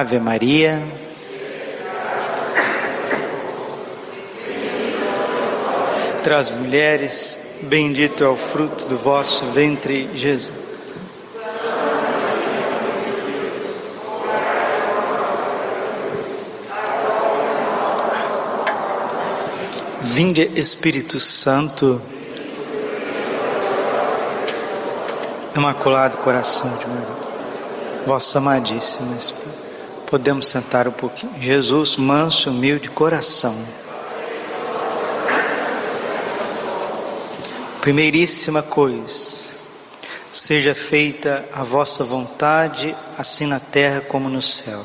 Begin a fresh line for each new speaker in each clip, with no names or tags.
Ave Maria. Entre as mulheres, bendito é o fruto do vosso ventre, Jesus. Vinde Espírito Santo, Imaculado Coração de Maria, vossa amadíssima Espírito. Podemos sentar um pouquinho. Jesus, manso, humilde coração. Primeiríssima coisa, seja feita a vossa vontade, assim na terra como no céu.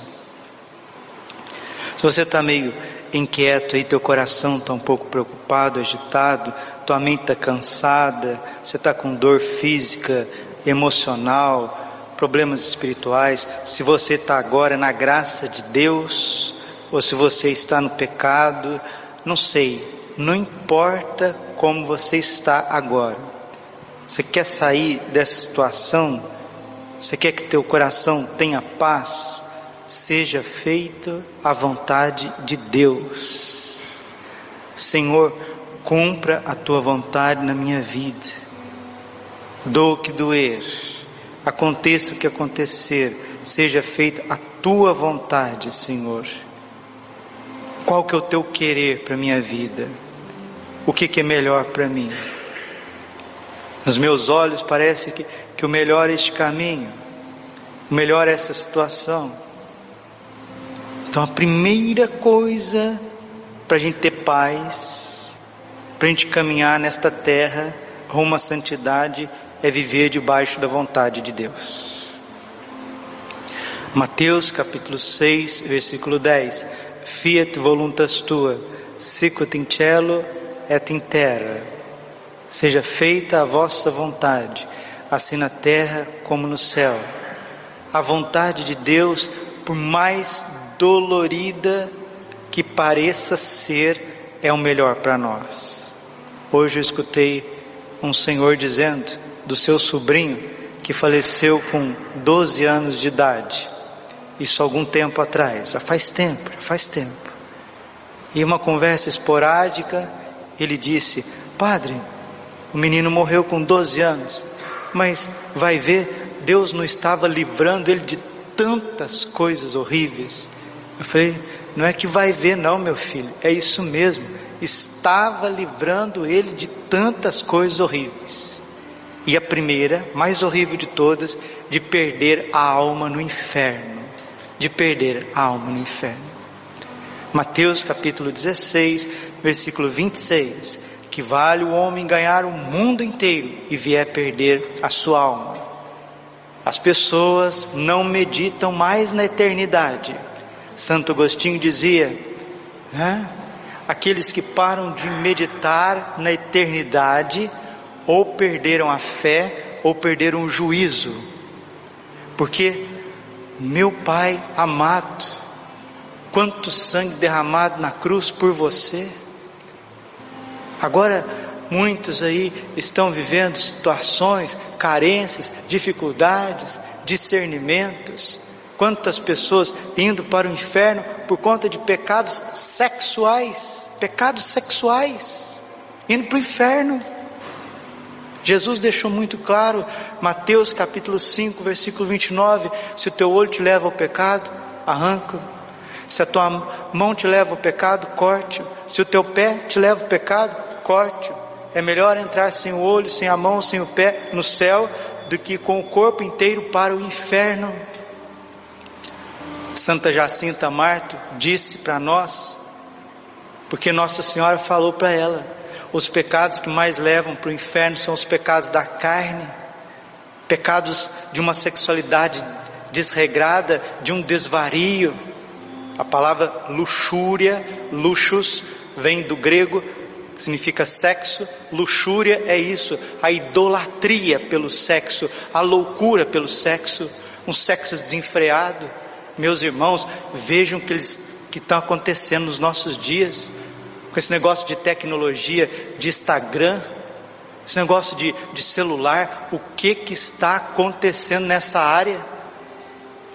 Se você está meio inquieto aí, teu coração está um pouco preocupado, agitado, tua mente está cansada, você está com dor física, emocional, problemas espirituais, se você está agora na graça de Deus, ou se você está no pecado, não sei, não importa como você está agora. Você quer sair dessa situação? Você quer que teu coração tenha paz? Seja feita a vontade de Deus. Senhor, cumpra a tua vontade na minha vida. Do que doer, aconteça o que acontecer, seja feita a tua vontade, Senhor. Qual que é o teu querer para minha vida? O que, que é melhor para mim? Nos meus olhos parece que, que o melhor é este caminho, o melhor é essa situação. Então a primeira coisa para a gente ter paz, para a gente caminhar nesta terra rumo à santidade, é viver debaixo da vontade de Deus. Mateus capítulo 6, versículo 10. Fiat voluntas tua, sicut in cielo et in terra. Seja feita a vossa vontade, assim na terra como no céu. A vontade de Deus, por mais dolorida que pareça ser, é o melhor para nós. Hoje eu escutei um senhor dizendo do seu sobrinho que faleceu com 12 anos de idade. Isso algum tempo atrás, já faz tempo, já faz tempo. E uma conversa esporádica, ele disse: Padre, o menino morreu com 12 anos, mas vai ver, Deus não estava livrando ele de tantas coisas horríveis. Eu falei: não é que vai ver, não, meu filho, é isso mesmo. Estava livrando ele de tantas coisas horríveis. E a primeira, mais horrível de todas, de perder a alma no inferno. De perder a alma no inferno. Mateus capítulo 16, versículo 26. Que vale o homem ganhar o mundo inteiro e vier perder a sua alma. As pessoas não meditam mais na eternidade Santo Agostinho dizia: né? aqueles que param de meditar na eternidade, ou perderam a fé, ou perderam o juízo, porque, meu Pai amado, quanto sangue derramado na cruz por você, agora muitos aí estão vivendo situações, carências, dificuldades, discernimentos, Quantas pessoas indo para o inferno por conta de pecados sexuais, pecados sexuais, indo para o inferno. Jesus deixou muito claro, Mateus capítulo 5, versículo 29, se o teu olho te leva ao pecado, arranca. Se a tua mão te leva ao pecado, corte. Se o teu pé te leva ao pecado, corte. É melhor entrar sem o olho, sem a mão, sem o pé no céu, do que com o corpo inteiro para o inferno. Santa Jacinta Marto disse para nós, porque Nossa Senhora falou para ela: os pecados que mais levam para o inferno são os pecados da carne, pecados de uma sexualidade desregrada, de um desvario. A palavra luxúria, luxus, vem do grego, significa sexo, luxúria é isso, a idolatria pelo sexo, a loucura pelo sexo, um sexo desenfreado. Meus irmãos, vejam o que está acontecendo nos nossos dias, com esse negócio de tecnologia, de Instagram, esse negócio de, de celular, o que, que está acontecendo nessa área?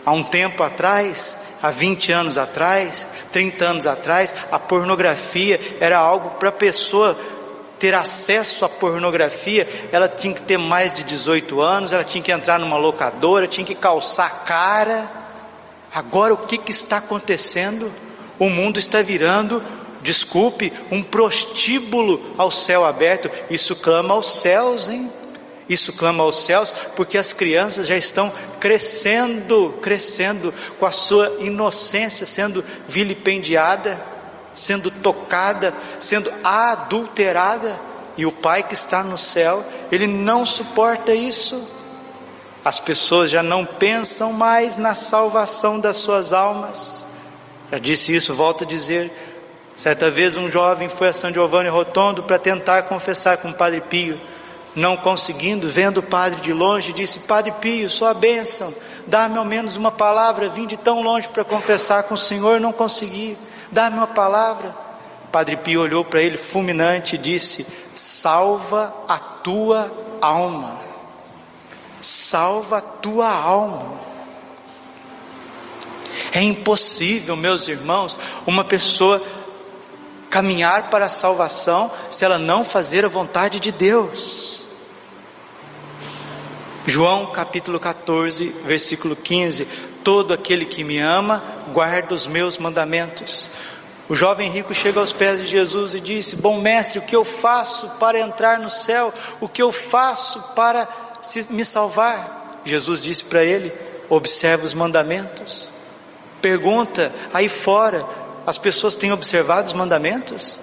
Há um tempo atrás, há 20 anos atrás, 30 anos atrás, a pornografia era algo para a pessoa ter acesso à pornografia, ela tinha que ter mais de 18 anos, ela tinha que entrar numa locadora, tinha que calçar a cara. Agora o que, que está acontecendo? O mundo está virando, desculpe, um prostíbulo ao céu aberto. Isso clama aos céus, hein? Isso clama aos céus porque as crianças já estão crescendo, crescendo com a sua inocência sendo vilipendiada, sendo tocada, sendo adulterada, e o Pai que está no céu, ele não suporta isso. As pessoas já não pensam mais na salvação das suas almas. Já disse isso, volto a dizer. Certa vez um jovem foi a São Giovanni Rotondo para tentar confessar com o Padre Pio não conseguindo, vendo o padre de longe, disse: Padre Pio, sua bênção, dá-me ao menos uma palavra. Vim de tão longe para confessar com o Senhor, não consegui. Dá-me uma palavra. Padre Pio olhou para ele fulminante e disse: Salva a tua alma. Salva a tua alma. É impossível, meus irmãos, uma pessoa caminhar para a salvação se ela não fazer a vontade de Deus. João capítulo 14, versículo 15: Todo aquele que me ama, guarda os meus mandamentos. O jovem rico chega aos pés de Jesus e disse: Bom mestre, o que eu faço para entrar no céu? O que eu faço para me salvar? Jesus disse para ele: Observa os mandamentos. Pergunta aí fora: as pessoas têm observado os mandamentos?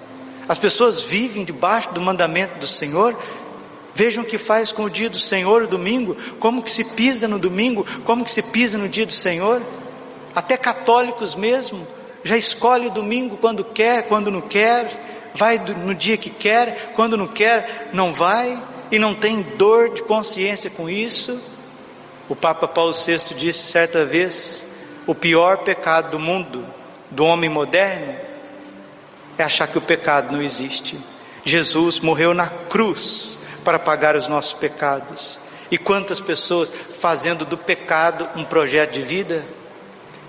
As pessoas vivem debaixo do mandamento do Senhor? Vejam o que faz com o dia do Senhor, o domingo, como que se pisa no domingo, como que se pisa no dia do Senhor. Até católicos mesmo, já escolhe o domingo quando quer, quando não quer, vai no dia que quer, quando não quer, não vai, e não tem dor de consciência com isso. O Papa Paulo VI disse certa vez: o pior pecado do mundo, do homem moderno, é achar que o pecado não existe. Jesus morreu na cruz para pagar os nossos pecados. E quantas pessoas fazendo do pecado um projeto de vida?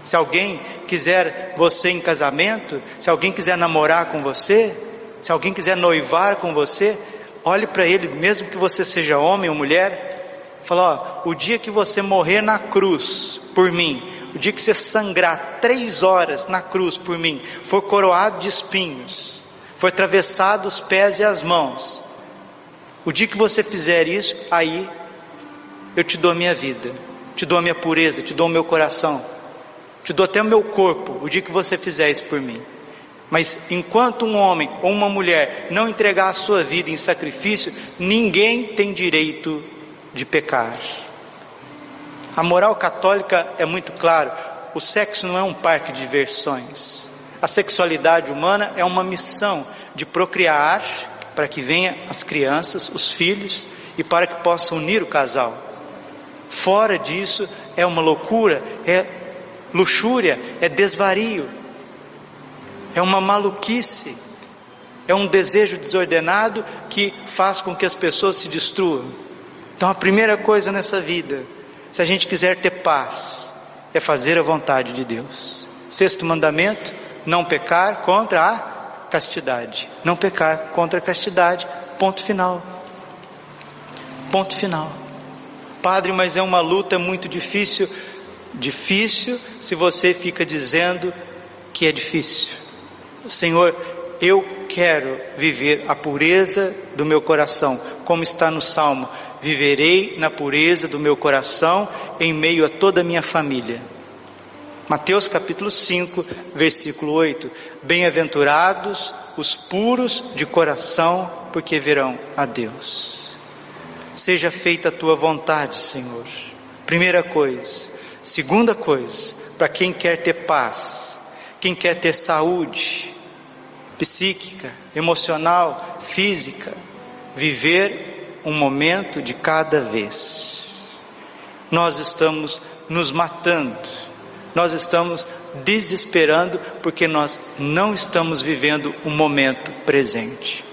Se alguém quiser você em casamento, se alguém quiser namorar com você, se alguém quiser noivar com você, olhe para ele, mesmo que você seja homem ou mulher, fala: ó, o dia que você morrer na cruz por mim, o dia que você sangrar três horas na cruz por mim, for coroado de espinhos, for atravessado os pés e as mãos, o dia que você fizer isso, aí eu te dou a minha vida, te dou a minha pureza, te dou o meu coração, te dou até o meu corpo, o dia que você fizer isso por mim. Mas enquanto um homem ou uma mulher não entregar a sua vida em sacrifício, ninguém tem direito de pecar. A moral católica é muito claro: o sexo não é um parque de diversões. A sexualidade humana é uma missão de procriar para que venham as crianças, os filhos e para que possa unir o casal. Fora disso é uma loucura, é luxúria, é desvario, é uma maluquice, é um desejo desordenado que faz com que as pessoas se destruam. Então a primeira coisa nessa vida, se a gente quiser ter paz, é fazer a vontade de Deus. Sexto mandamento: não pecar contra a castidade. Não pecar contra a castidade. Ponto final. Ponto final. Padre, mas é uma luta muito difícil. Difícil se você fica dizendo que é difícil. Senhor, eu quero viver a pureza do meu coração, como está no Salmo: viverei na pureza do meu coração em meio a toda a minha família. Mateus capítulo 5, versículo 8: Bem-aventurados os puros de coração, porque verão a Deus. Seja feita a tua vontade, Senhor. Primeira coisa. Segunda coisa, para quem quer ter paz, quem quer ter saúde psíquica, emocional, física, viver um momento de cada vez. Nós estamos nos matando nós estamos desesperando porque nós não estamos vivendo o momento presente.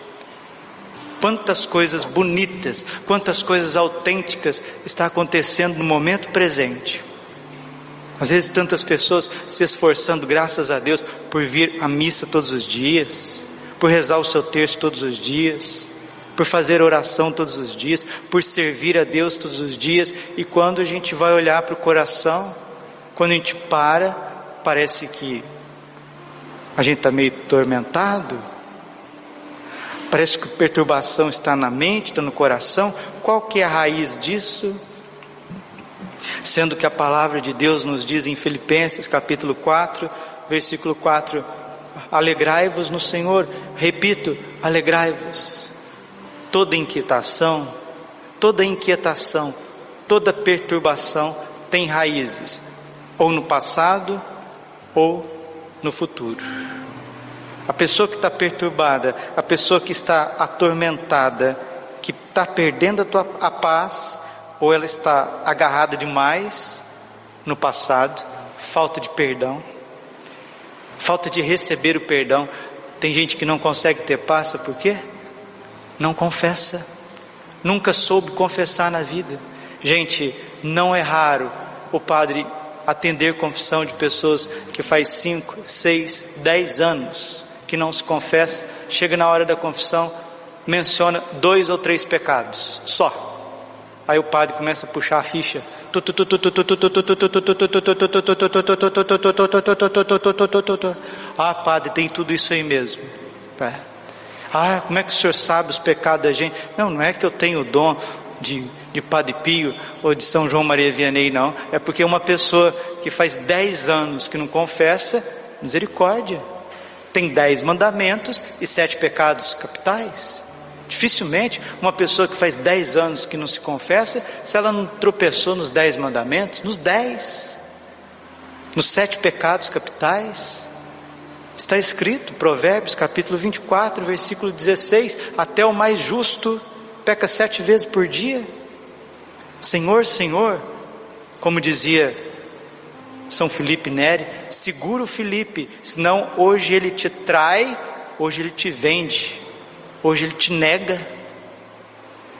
Quantas coisas bonitas, quantas coisas autênticas está acontecendo no momento presente. Às vezes tantas pessoas se esforçando, graças a Deus, por vir à missa todos os dias, por rezar o seu terço todos os dias, por fazer oração todos os dias, por servir a Deus todos os dias, e quando a gente vai olhar para o coração, quando a gente para, parece que a gente está meio tormentado, parece que perturbação está na mente, está no coração, qual que é a raiz disso? Sendo que a palavra de Deus nos diz em Filipenses capítulo 4, versículo 4, alegrai-vos no Senhor, repito, alegrai-vos. Toda inquietação, toda inquietação, toda perturbação tem raízes, ou no passado, ou no futuro. A pessoa que está perturbada, a pessoa que está atormentada, que está perdendo a, tua, a paz, ou ela está agarrada demais no passado, falta de perdão, falta de receber o perdão. Tem gente que não consegue ter paz, por quê? Não confessa, nunca soube confessar na vida. Gente, não é raro o padre atender confissão de pessoas que faz 5, 6, 10 anos que não se confessa, chega na hora da confissão, menciona dois ou três pecados, só. Aí o padre começa a puxar a ficha. Ah, padre, tem tudo isso aí mesmo. Ah, como é que o senhor sabe os pecados da gente? Não, não é que eu tenho o dom de, de Padre Pio ou de São João Maria Vianney, não. É porque uma pessoa que faz dez anos que não confessa, misericórdia. Tem dez mandamentos e sete pecados capitais. Dificilmente uma pessoa que faz dez anos que não se confessa, se ela não tropeçou nos dez mandamentos, nos dez, nos sete pecados capitais, está escrito, Provérbios capítulo 24, versículo 16: até o mais justo peca sete vezes por dia. Senhor, Senhor, como dizia São Felipe Neri, segura o Felipe, senão hoje ele te trai, hoje ele te vende. Hoje ele te nega.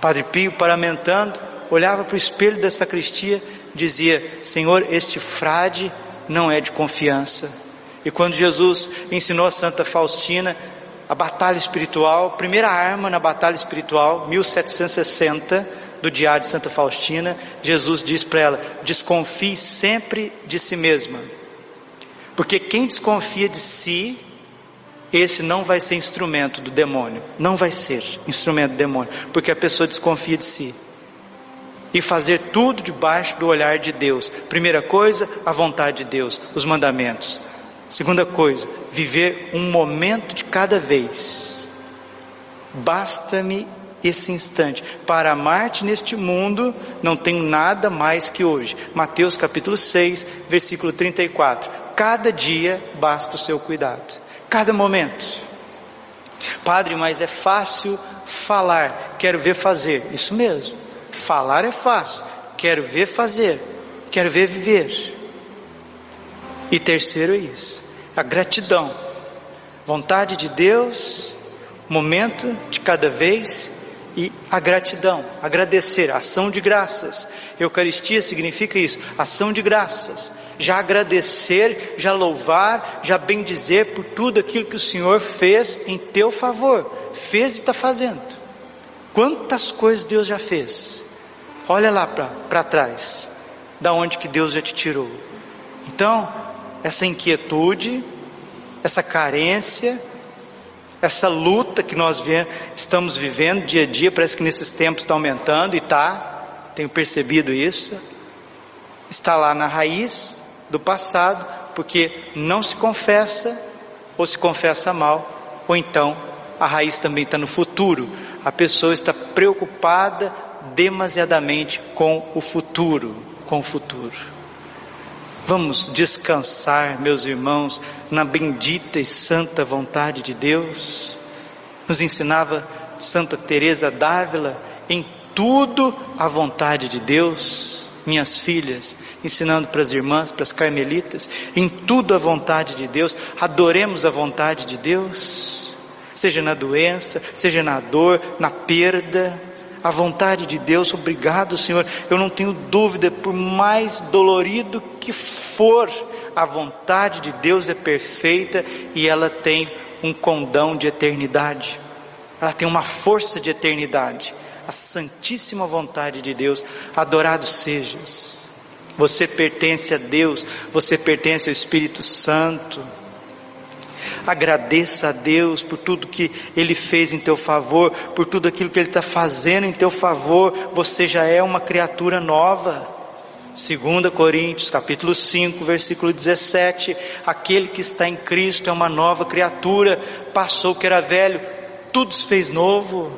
Padre Pio, paramentando, olhava para o espelho da sacristia, dizia: Senhor, este frade não é de confiança. E quando Jesus ensinou a Santa Faustina a batalha espiritual, primeira arma na batalha espiritual, 1760, do Diário de Santa Faustina, Jesus diz para ela: desconfie sempre de si mesma, porque quem desconfia de si esse não vai ser instrumento do demônio, não vai ser instrumento do demônio, porque a pessoa desconfia de si. E fazer tudo debaixo do olhar de Deus. Primeira coisa, a vontade de Deus, os mandamentos. Segunda coisa, viver um momento de cada vez. Basta-me esse instante. Para amar-te neste mundo, não tenho nada mais que hoje. Mateus capítulo 6, versículo 34. Cada dia basta o seu cuidado cada momento. Padre, mas é fácil falar, quero ver fazer. Isso mesmo. Falar é fácil, quero ver fazer, quero ver viver. E terceiro é isso, a gratidão. Vontade de Deus, momento de cada vez e a gratidão, agradecer, ação de graças. Eucaristia significa isso, ação de graças já agradecer, já louvar, já bendizer por tudo aquilo que o Senhor fez em teu favor, fez e está fazendo. Quantas coisas Deus já fez? Olha lá para trás, da onde que Deus já te tirou. Então, essa inquietude, essa carência, essa luta que nós estamos vivendo dia a dia, parece que nesses tempos está aumentando e está, tenho percebido isso, está lá na raiz do passado, porque não se confessa, ou se confessa mal, ou então a raiz também está no futuro. A pessoa está preocupada demasiadamente com o futuro, com o futuro. Vamos descansar, meus irmãos, na bendita e santa vontade de Deus. Nos ensinava Santa Teresa d'Ávila em tudo a vontade de Deus. Minhas filhas, ensinando para as irmãs, para as carmelitas, em tudo a vontade de Deus, adoremos a vontade de Deus, seja na doença, seja na dor, na perda, a vontade de Deus, obrigado, Senhor. Eu não tenho dúvida, por mais dolorido que for, a vontade de Deus é perfeita e ela tem um condão de eternidade. Ela tem uma força de eternidade. A santíssima vontade de Deus, adorado sejas. Você pertence a Deus, você pertence ao Espírito Santo. Agradeça a Deus por tudo que Ele fez em teu favor, por tudo aquilo que Ele está fazendo em teu favor. Você já é uma criatura nova. 2 Coríntios, capítulo 5, versículo 17: Aquele que está em Cristo é uma nova criatura, passou que era velho, tudo se fez novo.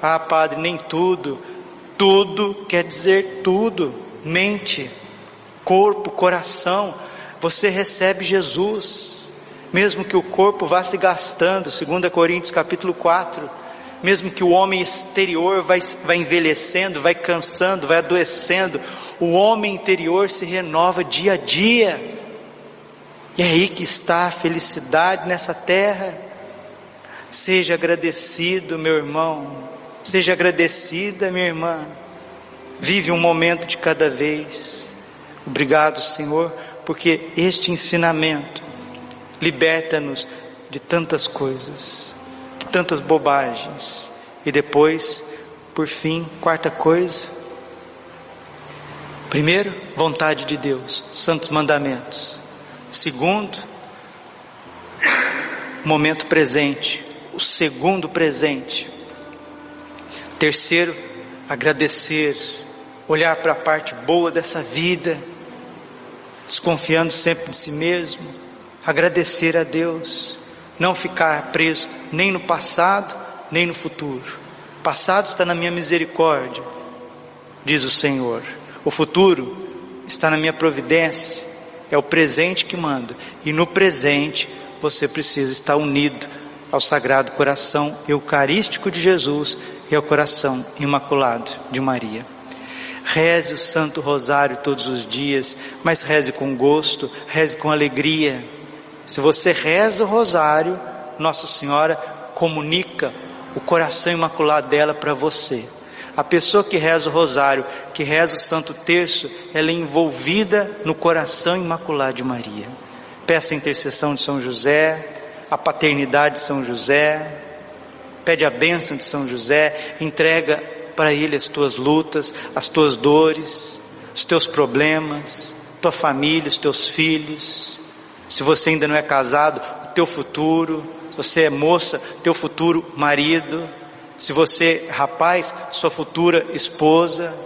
Ah, Padre, nem tudo, tudo quer dizer tudo, mente, corpo, coração. Você recebe Jesus, mesmo que o corpo vá se gastando, 2 Coríntios capítulo 4, mesmo que o homem exterior vai, vai envelhecendo, vai cansando, vai adoecendo, o homem interior se renova dia a dia. E é aí que está a felicidade nessa terra. Seja agradecido, meu irmão. Seja agradecida, minha irmã. Vive um momento de cada vez. Obrigado, Senhor, porque este ensinamento liberta-nos de tantas coisas, de tantas bobagens. E depois, por fim, quarta coisa, Primeiro, vontade de Deus, santos mandamentos. Segundo, momento presente, o segundo presente. Terceiro, agradecer, olhar para a parte boa dessa vida, desconfiando sempre de si mesmo, agradecer a Deus, não ficar preso nem no passado, nem no futuro. O passado está na minha misericórdia, diz o Senhor. O futuro está na minha providência, é o presente que manda, e no presente você precisa estar unido ao Sagrado Coração Eucarístico de Jesus e ao Coração Imaculado de Maria. Reze o Santo Rosário todos os dias, mas reze com gosto, reze com alegria. Se você reza o Rosário, Nossa Senhora comunica o coração imaculado dela para você. A pessoa que reza o rosário, que reza o Santo Terço, ela é envolvida no coração imaculado de Maria. Peça a intercessão de São José, a paternidade de São José, pede a bênção de São José, entrega para ele as tuas lutas, as tuas dores, os teus problemas, tua família, os teus filhos. Se você ainda não é casado, o teu futuro, se você é moça, teu futuro marido se você, rapaz, sua futura esposa,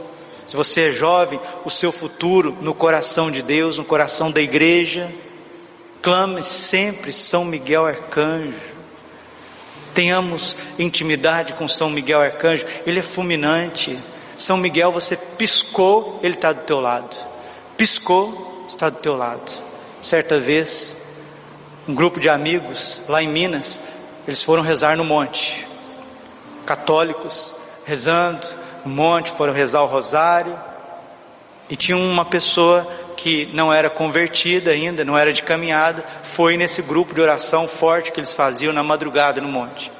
se você é jovem, o seu futuro no coração de Deus, no coração da igreja, clame sempre São Miguel Arcanjo. Tenhamos intimidade com São Miguel Arcanjo, ele é fulminante. São Miguel, você piscou, ele está do teu lado. Piscou, está do teu lado. Certa vez, um grupo de amigos lá em Minas, eles foram rezar no monte católicos rezando um monte, foram rezar o rosário. E tinha uma pessoa que não era convertida ainda, não era de caminhada, foi nesse grupo de oração forte que eles faziam na madrugada no monte.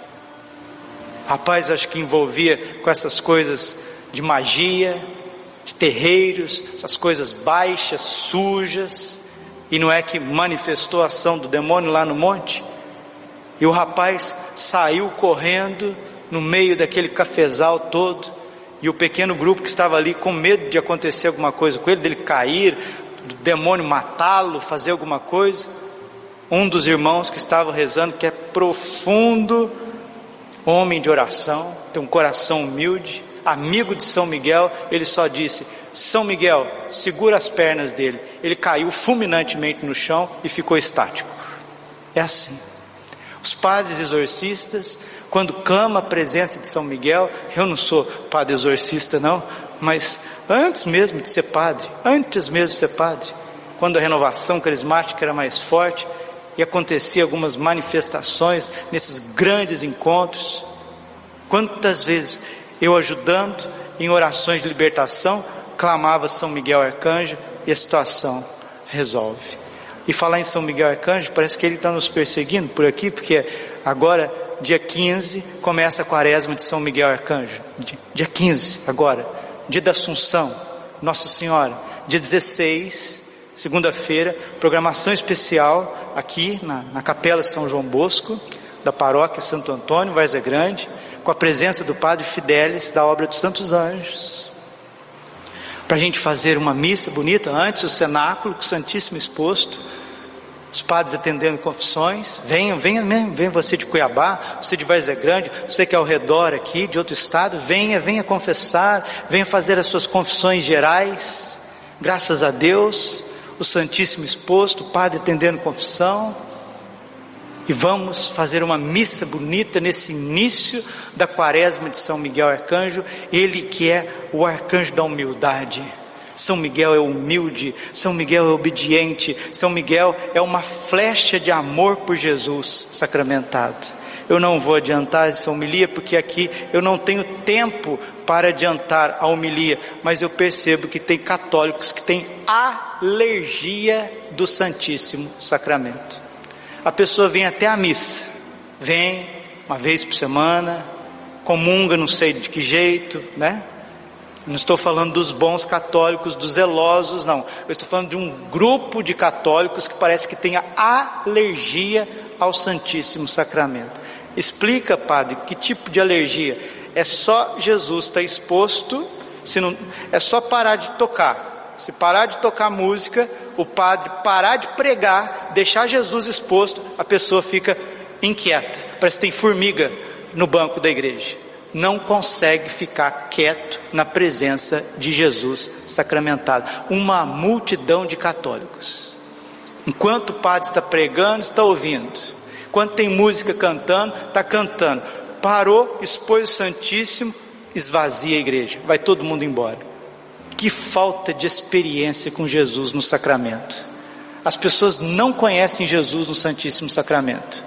Rapaz, acho que envolvia com essas coisas de magia, de terreiros, essas coisas baixas, sujas, e não é que manifestou a ação do demônio lá no monte? E o rapaz saiu correndo, no meio daquele cafezal todo, e o pequeno grupo que estava ali com medo de acontecer alguma coisa com ele, dele cair, do demônio matá-lo, fazer alguma coisa. Um dos irmãos que estava rezando, que é profundo homem de oração, tem um coração humilde, amigo de São Miguel, ele só disse: São Miguel, segura as pernas dele. Ele caiu fulminantemente no chão e ficou estático. É assim. Os padres exorcistas quando clama a presença de São Miguel, eu não sou padre exorcista não, mas antes mesmo de ser padre, antes mesmo de ser padre, quando a renovação carismática era mais forte e acontecia algumas manifestações nesses grandes encontros, quantas vezes eu ajudando em orações de libertação, clamava São Miguel Arcanjo e a situação resolve. E falar em São Miguel Arcanjo, parece que ele está nos perseguindo por aqui, porque agora dia 15, começa a quaresma de São Miguel Arcanjo. Dia 15, agora, dia da Assunção, Nossa Senhora. Dia 16, segunda-feira, programação especial aqui na, na Capela São João Bosco, da paróquia Santo Antônio, Várzea Grande, com a presença do Padre Fidelis, da obra dos Santos Anjos. Para a gente fazer uma missa bonita antes, o cenáculo com o Santíssimo exposto os padres atendendo confissões, venham, venha mesmo, venha você de Cuiabá, você de Várzea Grande, você que é ao redor aqui, de outro estado, venha, venha confessar, venha fazer as suas confissões gerais, graças a Deus, o Santíssimo exposto, o padre atendendo confissão, e vamos fazer uma missa bonita nesse início da quaresma de São Miguel Arcanjo, ele que é o arcanjo da humildade, são Miguel é humilde, São Miguel é obediente, São Miguel é uma flecha de amor por Jesus sacramentado. Eu não vou adiantar essa homilia porque aqui eu não tenho tempo para adiantar a homilia, mas eu percebo que tem católicos que têm alergia do Santíssimo Sacramento. A pessoa vem até a missa, vem uma vez por semana, comunga, não sei de que jeito, né? Não estou falando dos bons católicos, dos zelosos, não. Eu estou falando de um grupo de católicos que parece que tem alergia ao Santíssimo Sacramento. Explica, padre, que tipo de alergia? É só Jesus estar exposto, se não, é só parar de tocar. Se parar de tocar música, o padre parar de pregar, deixar Jesus exposto, a pessoa fica inquieta. Parece que tem formiga no banco da igreja não consegue ficar quieto na presença de Jesus sacramentado. Uma multidão de católicos. Enquanto o padre está pregando, está ouvindo. Enquanto tem música cantando, está cantando. Parou, expôs o Santíssimo, esvazia a igreja. Vai todo mundo embora. Que falta de experiência com Jesus no sacramento. As pessoas não conhecem Jesus no Santíssimo Sacramento.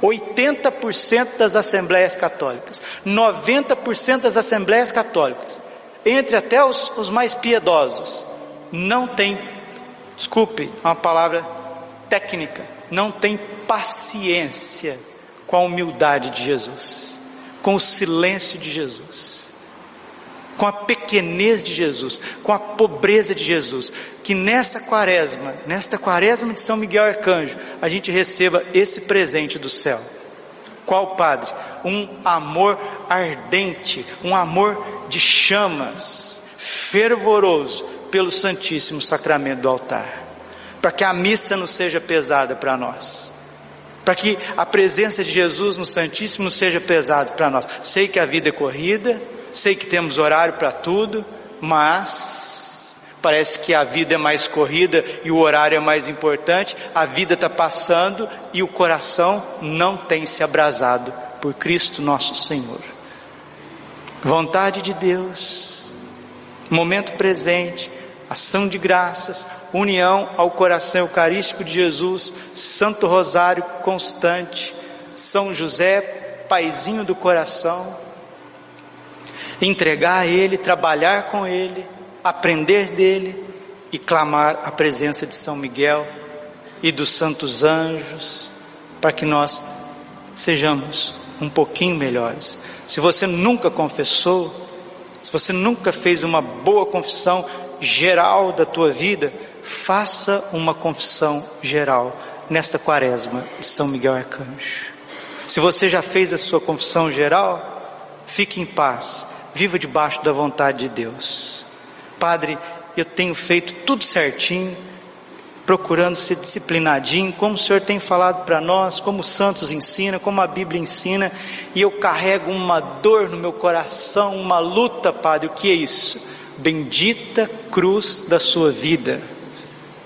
80% das assembleias católicas, 90% das assembleias católicas, entre até os, os mais piedosos, não tem, desculpe, é uma palavra técnica, não tem paciência com a humildade de Jesus, com o silêncio de Jesus com a pequenez de Jesus, com a pobreza de Jesus, que nessa quaresma, nesta quaresma de São Miguel Arcanjo, a gente receba esse presente do céu. Qual Padre? Um amor ardente, um amor de chamas, fervoroso pelo Santíssimo Sacramento do altar, para que a missa não seja pesada para nós para que a presença de Jesus no Santíssimo seja pesada para nós. Sei que a vida é corrida, Sei que temos horário para tudo, mas parece que a vida é mais corrida e o horário é mais importante. A vida está passando e o coração não tem se abrasado por Cristo nosso Senhor. Vontade de Deus, momento presente, ação de graças, união ao coração eucarístico de Jesus, Santo Rosário constante, São José, paizinho do coração entregar a Ele, trabalhar com Ele, aprender dele e clamar a presença de São Miguel e dos santos anjos, para que nós sejamos um pouquinho melhores. Se você nunca confessou, se você nunca fez uma boa confissão geral da tua vida, faça uma confissão geral nesta quaresma de São Miguel Arcanjo. Se você já fez a sua confissão geral, fique em paz viva debaixo da vontade de Deus. Padre, eu tenho feito tudo certinho, procurando ser disciplinadinho, como o Senhor tem falado para nós, como os santos ensina, como a Bíblia ensina, e eu carrego uma dor no meu coração, uma luta, Padre, o que é isso? Bendita cruz da sua vida.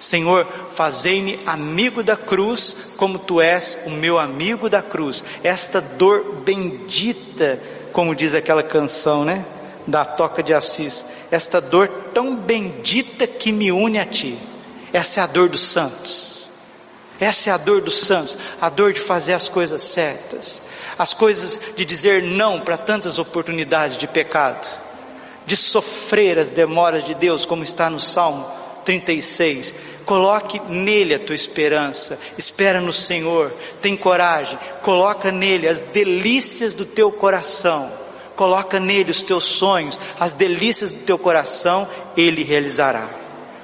Senhor, fazei-me amigo da cruz, como tu és o meu amigo da cruz. Esta dor bendita como diz aquela canção, né? Da Toca de Assis. Esta dor tão bendita que me une a ti. Essa é a dor dos santos. Essa é a dor dos santos, a dor de fazer as coisas certas, as coisas de dizer não para tantas oportunidades de pecado, de sofrer as demoras de Deus, como está no Salmo 36, Coloque nele a tua esperança. Espera no Senhor. Tem coragem. Coloca nele as delícias do teu coração. Coloca nele os teus sonhos, as delícias do teu coração, ele realizará.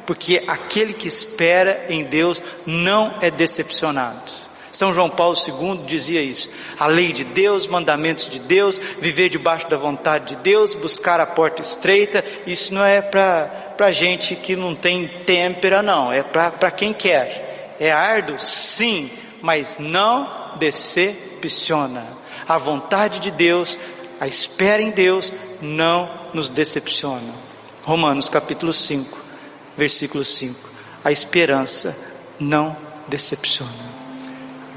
Porque aquele que espera em Deus não é decepcionado. São João Paulo II dizia isso. A lei de Deus, mandamentos de Deus, viver debaixo da vontade de Deus, buscar a porta estreita, isso não é para gente que não tem têmpera, não, é para quem quer. É árduo? Sim, mas não decepciona. A vontade de Deus, a espera em Deus, não nos decepciona. Romanos capítulo 5, versículo 5. A esperança não decepciona.